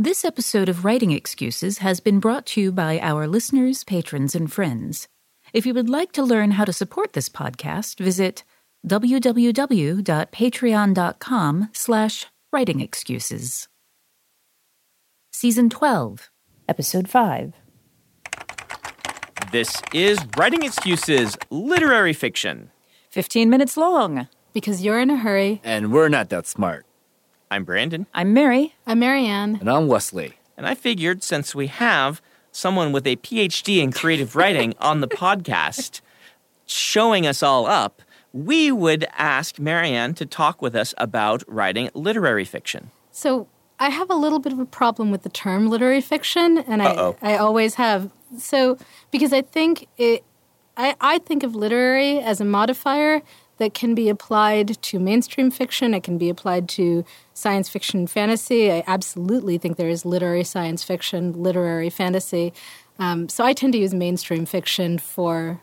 This episode of Writing Excuses has been brought to you by our listeners, patrons, and friends. If you would like to learn how to support this podcast, visit www.patreon.com slash writing excuses. Season 12, Episode 5. This is Writing Excuses, literary fiction. 15 minutes long. Because you're in a hurry. And we're not that smart. I'm Brandon, I'm Mary. I'm Mary Anne. And I'm Wesley. and I figured since we have someone with a PhD in creative writing on the podcast showing us all up, we would ask Mary Anne to talk with us about writing literary fiction. So I have a little bit of a problem with the term literary fiction, and I, Uh-oh. I always have. So because I think it, I, I think of literary as a modifier that can be applied to mainstream fiction. It can be applied to science fiction, and fantasy. I absolutely think there is literary science fiction, literary fantasy. Um, so I tend to use mainstream fiction for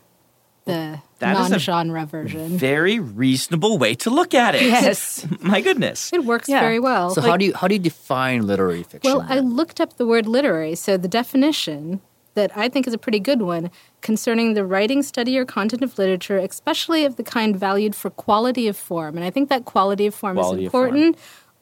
the That is a non-genre version. Very reasonable way to look at it. Yes. My goodness. It works Yeah. very well. So how do you how do you define literary fiction? Well, I looked up the word literary. So the definition that I think is a pretty good one concerning the writing, study, or content of literature, especially of the kind valued for quality of form. And I think that quality of form Quality is important.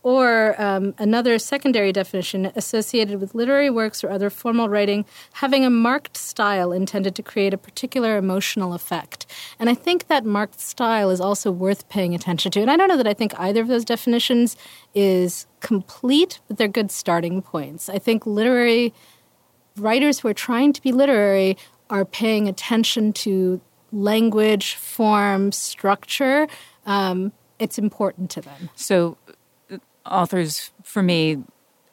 Or um, another secondary definition associated with literary works or other formal writing having a marked style intended to create a particular emotional effect. And I think that marked style is also worth paying attention to. And I don't know that I think either of those definitions is complete, but they're good starting points. I think literary writers who are trying to be literary are paying attention to language, form, structure. Um, it's important to them. So, uh, authors for me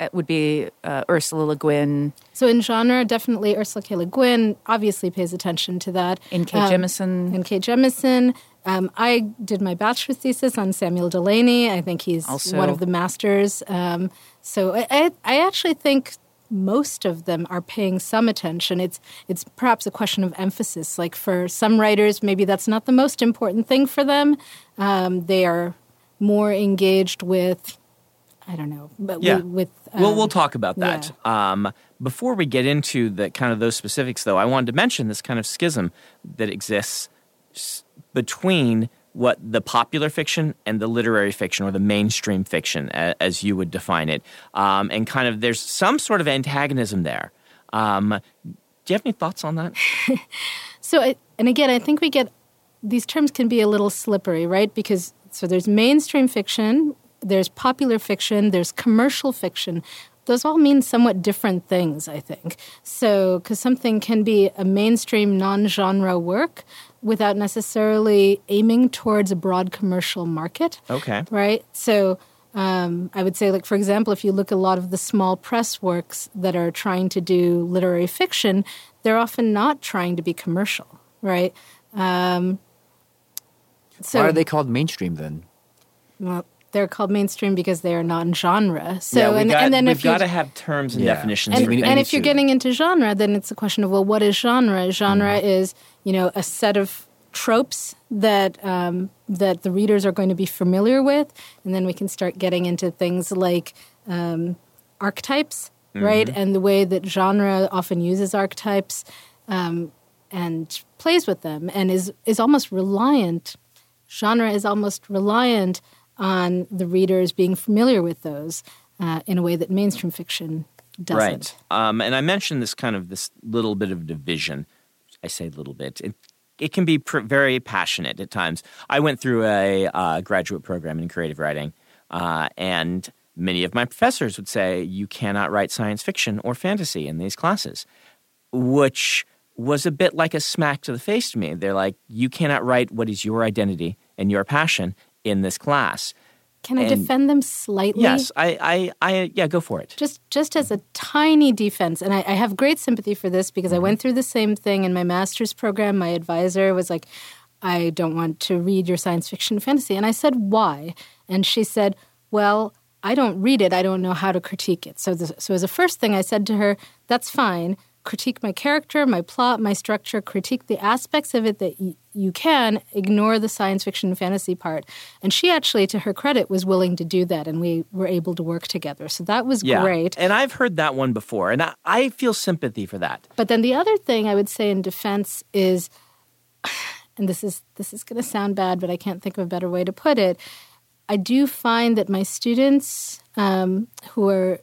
uh, would be uh, Ursula Le Guin, So in genre, definitely Ursula K. Le Guin obviously pays attention to that. N.K. Um, Jemisin. N.K. Jemisin. Um, I did my bachelor's thesis on Samuel Delany. I think he's Also- one of the masters. Um, so I, I, I actually think most of them are paying some attention. It's it's perhaps a question of emphasis. Like for some writers, maybe that's not the most important thing for them. Um, they are more engaged with, I don't know, but Yeah. with, with Well, um, we'll talk about that. Um, before we get into the kind of those specifics, though, I wanted to mention this kind of schism that exists between what the popular fiction and the literary fiction or the mainstream fiction, as you would define it, um, and kind of there's some sort of antagonism there. Um, do you have any thoughts on that? So, I, and again, I think we get these terms can be a little slippery, right? Because so there's mainstream fiction, there's popular fiction, there's commercial fiction. Those all mean somewhat different things, I think. So, because something can be a mainstream non genre work without necessarily aiming towards a broad commercial market Okay. right? So um, I would say, like for example, if you look at a lot of the small press works that are trying to do literary fiction, they're often not trying to be commercial, right? Um, so Why are they called mainstream then? well, they're called mainstream because they are non-genre. So yeah, and, got, and then we've if you got to have terms and Yeah. definitions. and, we and if you're getting into genre, then it's a question of well, what is genre? Genre is you know a set of tropes that um, that the readers are going to be familiar with, and then we can start getting into things like um, archetypes, right? And the way that genre often uses archetypes um, and plays with them, and is is almost reliant. Genre is almost reliant on the readers being familiar with those uh, in a way that mainstream fiction doesn't. Right. Um, and I mentioned this kind of this little bit of division. I say little bit. It, it can be pr- very passionate at times. I went through a uh, graduate program in creative writing, uh, and many of my professors would say you cannot write science fiction or fantasy in these classes, which was a bit like a smack to the face to me. They're like, you cannot write what is your identity and your passion in this class. Can I And- defend them slightly? Yes, I, I, I, yeah, go for it. just just as a tiny defense and I, I have great sympathy for this because i Mm-hmm. went through the same thing in my master's program my advisor was like i don't want to read your science fiction fantasy and i said why and she said well i don't read it i don't know how to critique it so, the, so as a first thing i said to her that's fine critique my character my plot my structure critique the aspects of it that y- you can ignore the science fiction and fantasy part and she actually to her credit was willing to do that and we were able to work together so that was Yeah, great And I've heard that one before, and I, I feel sympathy for that. But then the other thing I would say in defense is, and this is this is going to sound bad, but I can't think of a better way to put it. I do find that my students um, who are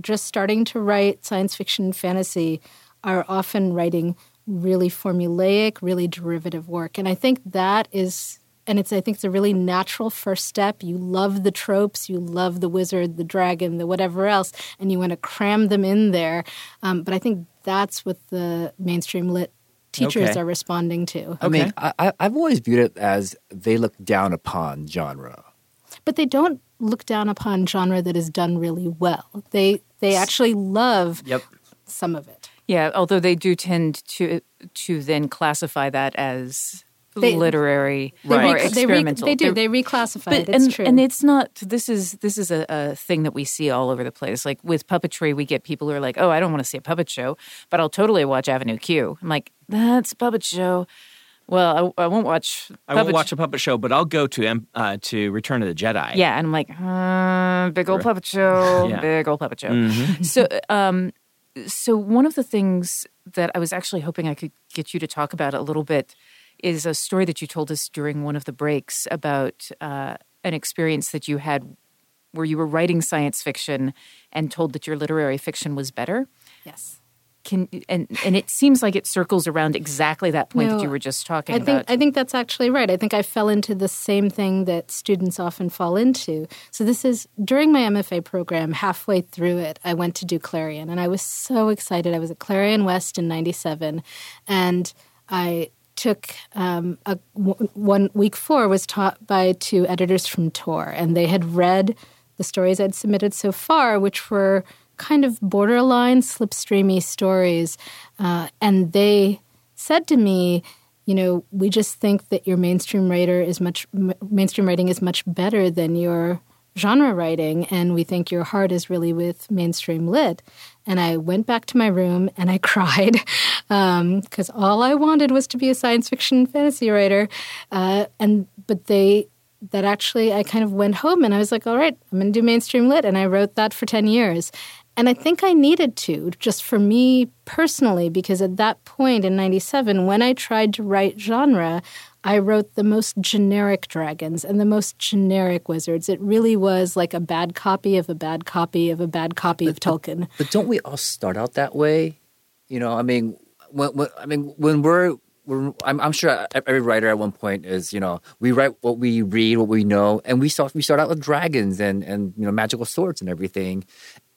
just starting to write science fiction and fantasy are often writing really formulaic, really derivative work, and I think that is. And it's, I think it's a really natural first step. You love the tropes, you love the wizard, the dragon, the whatever else, and you want to cram them in there. Um, but I think that's what the mainstream lit teachers Okay. are responding to. I mean, I, I- I've always viewed it as they look down upon genre. But they don't look down upon genre that is done really well. They they actually love Yep. some of it. Yeah, although they do tend to to then classify that as They- literary They, or re- they, re- experimental. they do. They're- They reclassify but it. It's and, true. and it's not this is this is a, a thing that we see all over the place like with puppetry we get people who are like oh i don't want to see a puppet show but i'll totally watch avenue q i'm like that's a puppet show well i, I won't watch I won't puppet watch a puppet show, but I'll go to em- uh, to Return of the Jedi. yeah and i'm like uh, big old puppet show Yeah. big old puppet show so um so one of the things that i was actually hoping i could get you to talk about a little bit is a story that you told us during one of the breaks about uh, an experience that you had where you were writing science fiction and told that your literary fiction was better. yes. Can and and it seems like it circles around exactly that point that you were just talking I think about. I think that's actually right. I think I fell into the same thing that students often fall into. So this is during my MFA program, halfway through it, I went to do Clarion, and I was so excited. I was at Clarion West in '97, and I took um, a w- one week four was taught by two editors from Tor, and they had read the stories I'd submitted so far, which were kind of borderline slipstreamy stories, uh, and they said to me, you know, we just think that your mainstream writer is much m- mainstream writing is much better than your genre writing, and we think your heart is really with mainstream lit. And I went back to my room and I cried because all I wanted was to be a science fiction fantasy writer. Uh, and but they that actually I kind of went home and I was like, all right, I'm going to do mainstream lit, and I wrote that for ten years. And I think I needed to, just for me personally, because at that point in 97, when I tried to write genre, I wrote the most generic dragons and the most generic wizards. It really was like a bad copy of a bad copy of a bad copy of Tolkien. But don't we all start out that way? You know, I mean, when, when I mean when we're, we're I'm, I'm sure every writer at one point is you know we write what we read, what we know, and we start we start out with dragons and and you know magical swords and everything.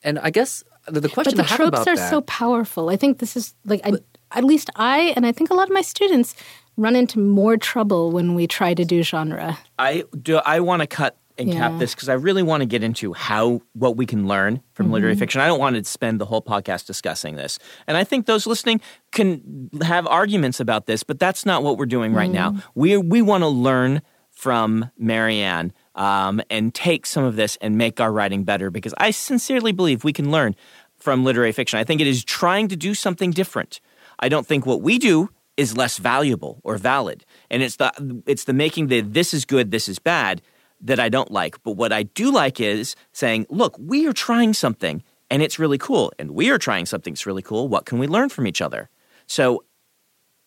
And I guess the, the question But the I have tropes about are that, so powerful. I think this is like, I, at least I, and I think a lot of my students run into more trouble when we try to do genre. I do. I want to cut and Yeah. cap this because I really want to get into how what we can learn from Mm-hmm. literary fiction. I don't want to spend the whole podcast discussing this, and I think those listening can have arguments about this, but that's not what we're doing right now. Mm-hmm. We we want to learn from Mary Anne um, and take some of this and make our writing better because I sincerely believe we can learn from literary fiction. I think it is trying to do something different. I don't think what we do is less valuable or valid. And it's the it's the making the this is good, this is bad that I don't like. But what I do like is saying, look, we are trying something and it's really cool. And we are trying something that's really cool. What can we learn from each other? So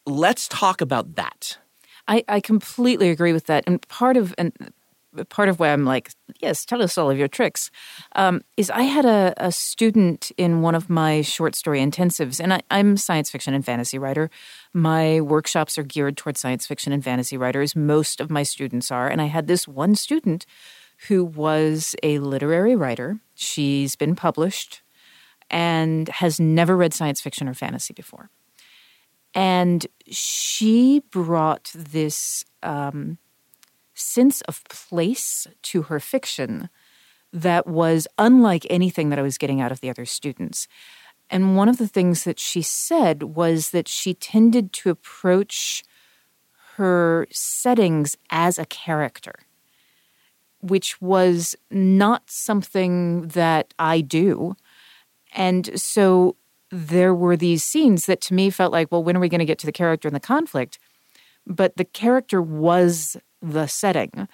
let's talk about that. I, I completely agree with that. And part of and part of why I'm like, yes, tell us all of your tricks, um, is I had a, a student in one of my short story intensives, and I, I'm a science fiction and fantasy writer. My workshops are geared towards science fiction and fantasy writers. Most of my students are, and I had this one student who was a literary writer. She's been published and has never read science fiction or fantasy before and she brought this um, sense of place to her fiction that was unlike anything that I was getting out of the other students. And one of the things that she said was that she tended to approach her settings as a character, which was not something that I do. And so there were these scenes that to me felt like, well, when are we going to get to the character and the conflict? But the character was the setting.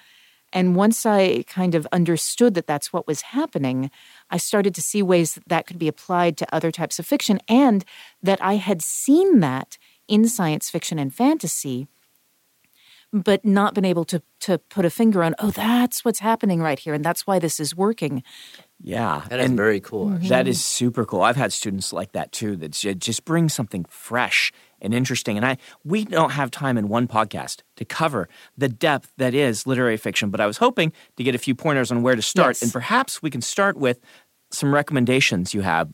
And once I kind of understood that that's what was happening, I started to see ways that that could be applied to other types of fiction and that I had seen that in science fiction and fantasy but not been able to to put a finger on oh that's what's happening right here and that's why this is working yeah That is and very cool. actually. that is super cool i've had students like that too that just bring something fresh and interesting and i we don't have time in one podcast to cover the depth that is literary fiction but i was hoping to get a few pointers on where to start Yes. and perhaps we can start with some recommendations you have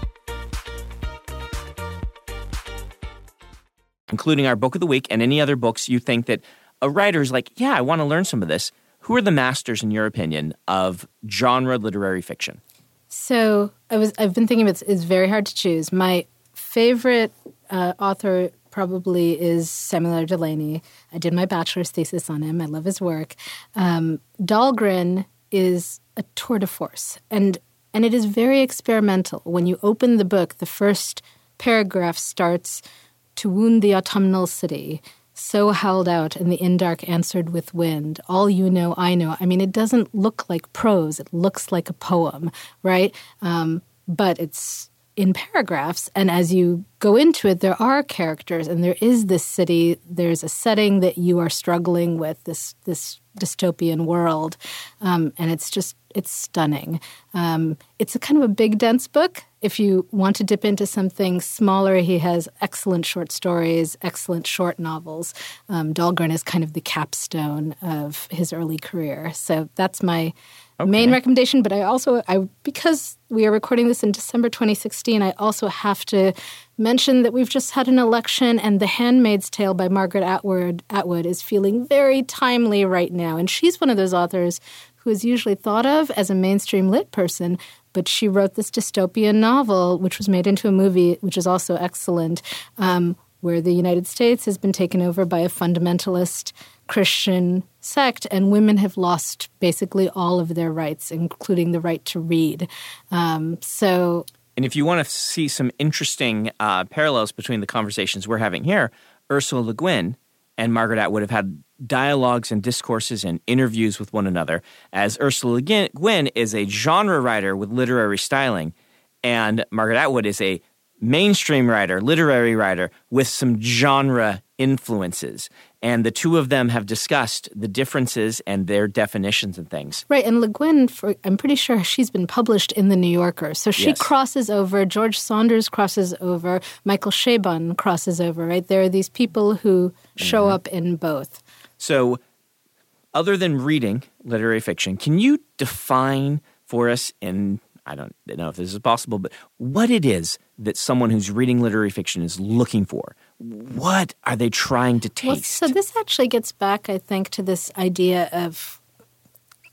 Including our book of the week and any other books you think that a writer's like yeah i want to learn some of this who are the masters in your opinion of genre literary fiction So I was I've been thinking it's it's very hard to choose. My favorite uh, author probably is Samuel. Delany. I did my bachelor's thesis on him. I love his work. Um, Dhalgren is a tour de force, and and it is very experimental. When you open the book, the first paragraph starts to wound the autumnal city. So howled out, and the indark answered with wind. All you know, I know. I mean, it doesn't look like prose; it looks like a poem, right? Um, but it's in paragraphs, and as you go into it, there are characters, and there is this city. There's a setting that you are struggling with. This this dystopian world, um, and it's just it's stunning. Um, it's a kind of a big, dense book. If you want to dip into something smaller, he has excellent short stories, excellent short novels. Um, Dhalgren is kind of the capstone of his early career. So that's my main recommendation. But I also, I because we are recording this in December 2016, I also have to mention that we've just had an election, and The Handmaid's Tale by Margaret Atwood Atwood is feeling very timely right now, and she's one of those authors who is usually thought of as a mainstream lit person, but she wrote this dystopian novel, which was made into a movie, which is also excellent, um, where the United States has been taken over by a fundamentalist Christian sect, and women have lost basically all of their rights, including the right to read. Um, so And if you want to see some interesting uh, parallels between the conversations we're having here, Ursula Le Guin and Margaret Atwood have had dialogues and discourses and interviews with one another, as Ursula Le Guin- is a genre writer with literary styling, and Margaret Atwood is a mainstream writer, literary writer with some genre influences. And the two of them have discussed the differences and their definitions and things. Right, and Le Guin, for, I'm pretty sure she's been published in the New Yorker, so she Yes. crosses over. George Saunders crosses over. Michael Chabon crosses over. Right, there are these people who show Mm-hmm. up in both. So, other than reading literary fiction, can you define for us in I don't know if this is possible, but what it is that someone who's reading literary fiction is looking for? What are they trying to Well, taste? so this actually gets back, I think, to this idea of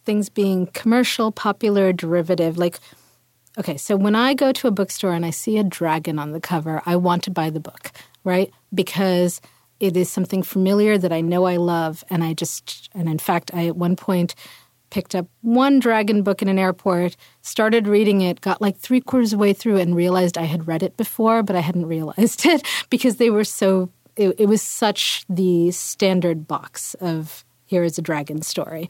things being commercial, popular, derivative. Like, okay, so when I go to a bookstore and I see a dragon on the cover, I want to buy the book, right? Because it is something familiar that I know I love, and I just, and in fact, I at one point picked up one dragon book in an airport, started reading it, got like three quarters of the way through, and realized I had read it before, but I hadn't realized it because they were so, it, it was such the standard box of here is a dragon story.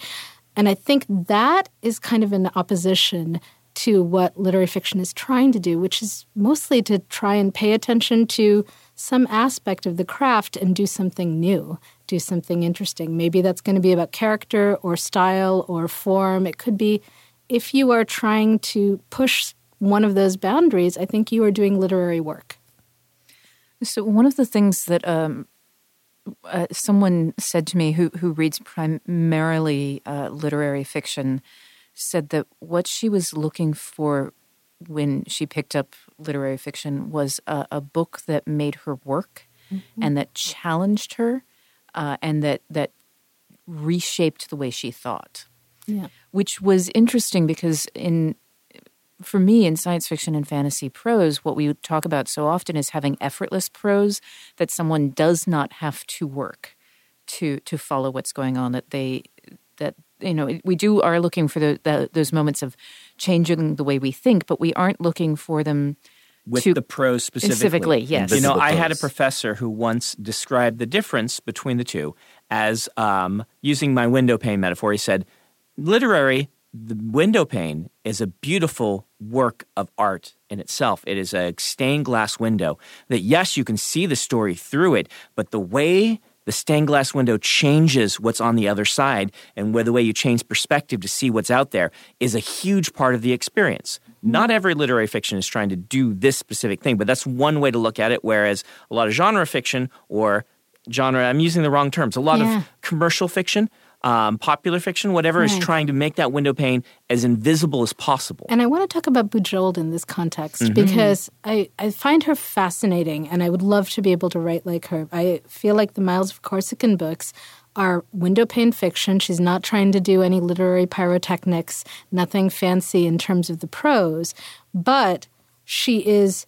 And I think that is kind of in opposition to what literary fiction is trying to do, which is mostly to try and pay attention to some aspect of the craft and do something new, do something interesting. Maybe that's going to be about character or style or form. It could be if you are trying to push one of those boundaries, I think you are doing literary work. So, one of the things that um, uh, someone said to me who, who reads primarily uh, literary fiction said that what she was looking for when she picked up literary fiction was a, a book that made her work mm-hmm. and that challenged her uh, and that that reshaped the way she thought. Yeah. Which was interesting because in for me in science fiction and fantasy prose, what we talk about so often is having effortless prose that someone does not have to work to to follow what's going on. That they that you know we do are looking for the, the, those moments of changing the way we think, but we aren't looking for them with to, the prose specifically. Specifically, yes. You know, I had a professor who once described the difference between the two as um, using my window pane metaphor. He said, "Literary, the window pane is a beautiful work of art in itself. It is a stained glass window that, yes, you can see the story through it, but the way the stained glass window changes what's on the other side, and where the way you change perspective to see what's out there is a huge part of the experience. Not every literary fiction is trying to do this specific thing, but that's one way to look at it. Whereas a lot of genre fiction or genre, I'm using the wrong terms, a lot Yeah. of commercial fiction, um, popular fiction, whatever, is trying to make that window pane as invisible as possible. And I want to talk about Bujold in this context Mm-hmm. because I, I find her fascinating and I would love to be able to write like her. I feel like the Miles Vorkosigan books are window pane fiction. She's not trying to do any literary pyrotechnics, nothing fancy in terms of the prose, but she is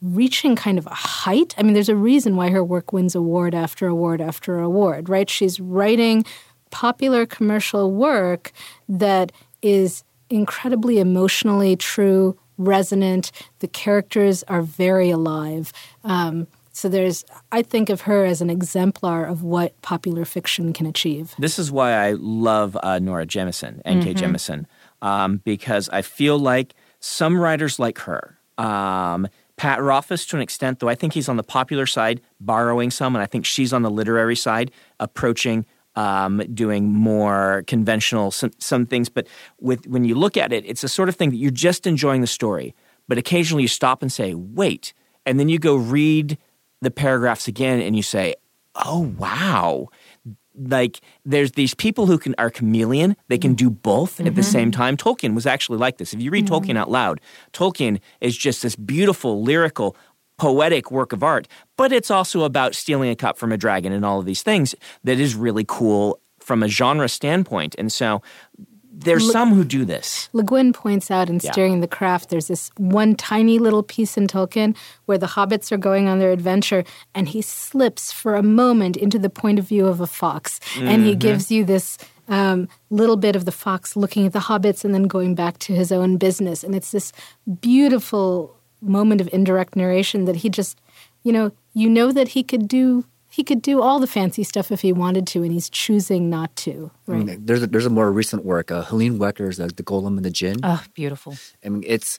reaching kind of a height. I mean, there's a reason why her work wins award after award after award, right? She's writing popular commercial work that is incredibly emotionally true, resonant. The characters are very alive. Um, so there's, I think of her as an exemplar of what popular fiction can achieve. This is why I love uh, Nora Jemisin, N.K. Jemisin, um, because I feel like some writers like her, um, Pat Rothfuss to an extent, though I think he's on the popular side, borrowing some, and I think she's on the literary side, approaching um, doing more conventional some, some things. But with when you look at it, it's the sort of thing that you're just enjoying the story, but occasionally you stop and say, "Wait," and then you go read the paragraphs again, and you say, "Oh wow." like there's these people who can are chameleon. They can do both at the same time. Tolkien was actually like this. If you read tolkien out loud tolkien is just this beautiful lyrical poetic work of art but it's also about stealing a cup from a dragon and all of these things that is really cool from a genre standpoint and so there's some who do this Le Guin points out in Yeah. Steering the Craft, there's this one tiny little piece in Tolkien where the hobbits are going on their adventure, and he slips for a moment into the point of view of a fox, and Mm-hmm. he gives you this um, little bit of the fox looking at the hobbits and then going back to his own business, and it's this beautiful moment of indirect narration that he just, you know, you know that he could do. He could do all the fancy stuff if he wanted to, and he's choosing not to. I mean, there's a, there's a more recent work, uh, Helene Wecker's uh, The Golem and the Djinn. Oh, beautiful. I mean, it's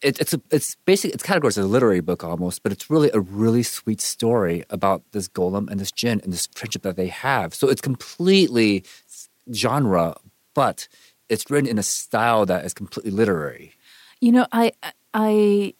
it, it's a, it's basically it's categorized as a literary book almost, but it's really a really sweet story about this golem and this djinn and this friendship that they have. So it's completely genre, but it's written in a style that is completely literary. You know, I, I,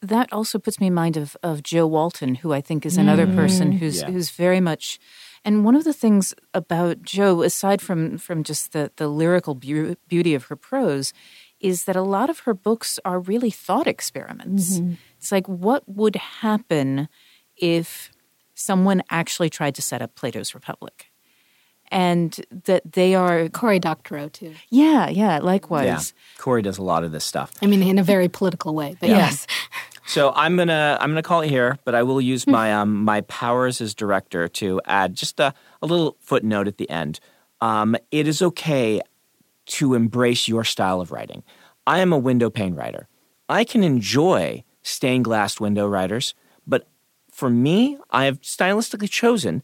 that also puts me in mind of of Jo Walton, who I think is another mm. person mm. who's Yeah. who's very much. And one of the things about Jo, aside from from just the the lyrical beau- beauty of her prose, is that a lot of her books are really thought experiments. Mm-hmm. It's like what would happen if someone actually tried to set up Plato's Republic, and that they are Cory Doctorow too. yeah yeah likewise. yeah cory does a lot of this stuff I mean, in a very political way, but yes. So I'm gonna I'm gonna call it here, but I will use my um, my powers as director to add just a, a little footnote at the end. Um, it is okay to embrace your style of writing. I am a window pane writer. I can enjoy stained glass window writers, but for me, I have stylistically chosen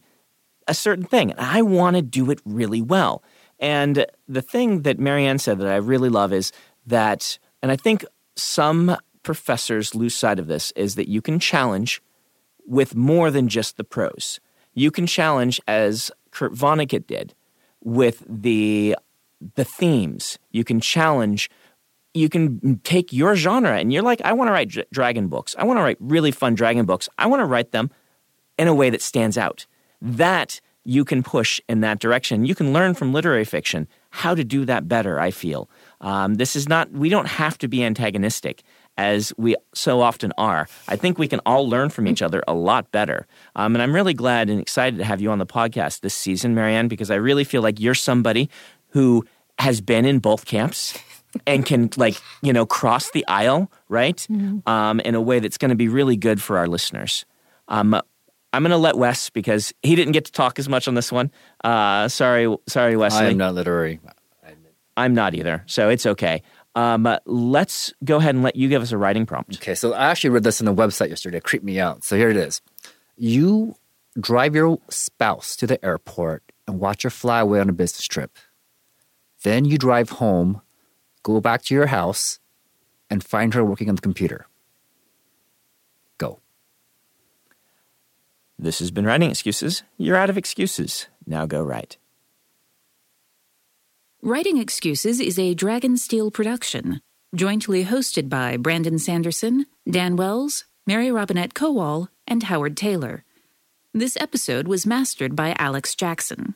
a certain thing. and I want to do it really well. And the thing that Mary Anne said that I really love is that, and I think some professors lose sight of this, is that you can challenge with more than just the prose. You can challenge, as Kurt Vonnegut did, with the the themes. You can challenge. You can take your genre and you're like, I want to write dragon books. I want to write really fun dragon books. I want to write them in a way that stands out. That you can push in that direction. You can learn from literary fiction how to do that better, I feel. Um, this is not, we don't have to be antagonistic as we so often are. I think we can all learn from each other a lot better. Um, and I'm really glad and excited to have you on the podcast this season, Mary Anne, because I really feel like you're somebody who has been in both camps and can like you know cross the aisle right um, in a way that's going to be really good for our listeners um, i'm going to let wes because he didn't get to talk as much on this one uh, sorry sorry wesley I am not literary. I'm not either so it's okay um, let's go ahead and let you give us a writing prompt Okay, so I actually read this on a website yesterday. It creeped me out. So here it is. You drive your spouse to the airport and watch her fly away on a business trip. Then you drive home, go back to your house, and find her working on the computer. Go. This has been writing excuses you're out of excuses now go write Writing Excuses is a Dragonsteel production, jointly hosted by Brandon Sanderson, Dan Wells, Mary Robinette Kowal, and Howard Tayler. This episode was mastered by Alex Jackson.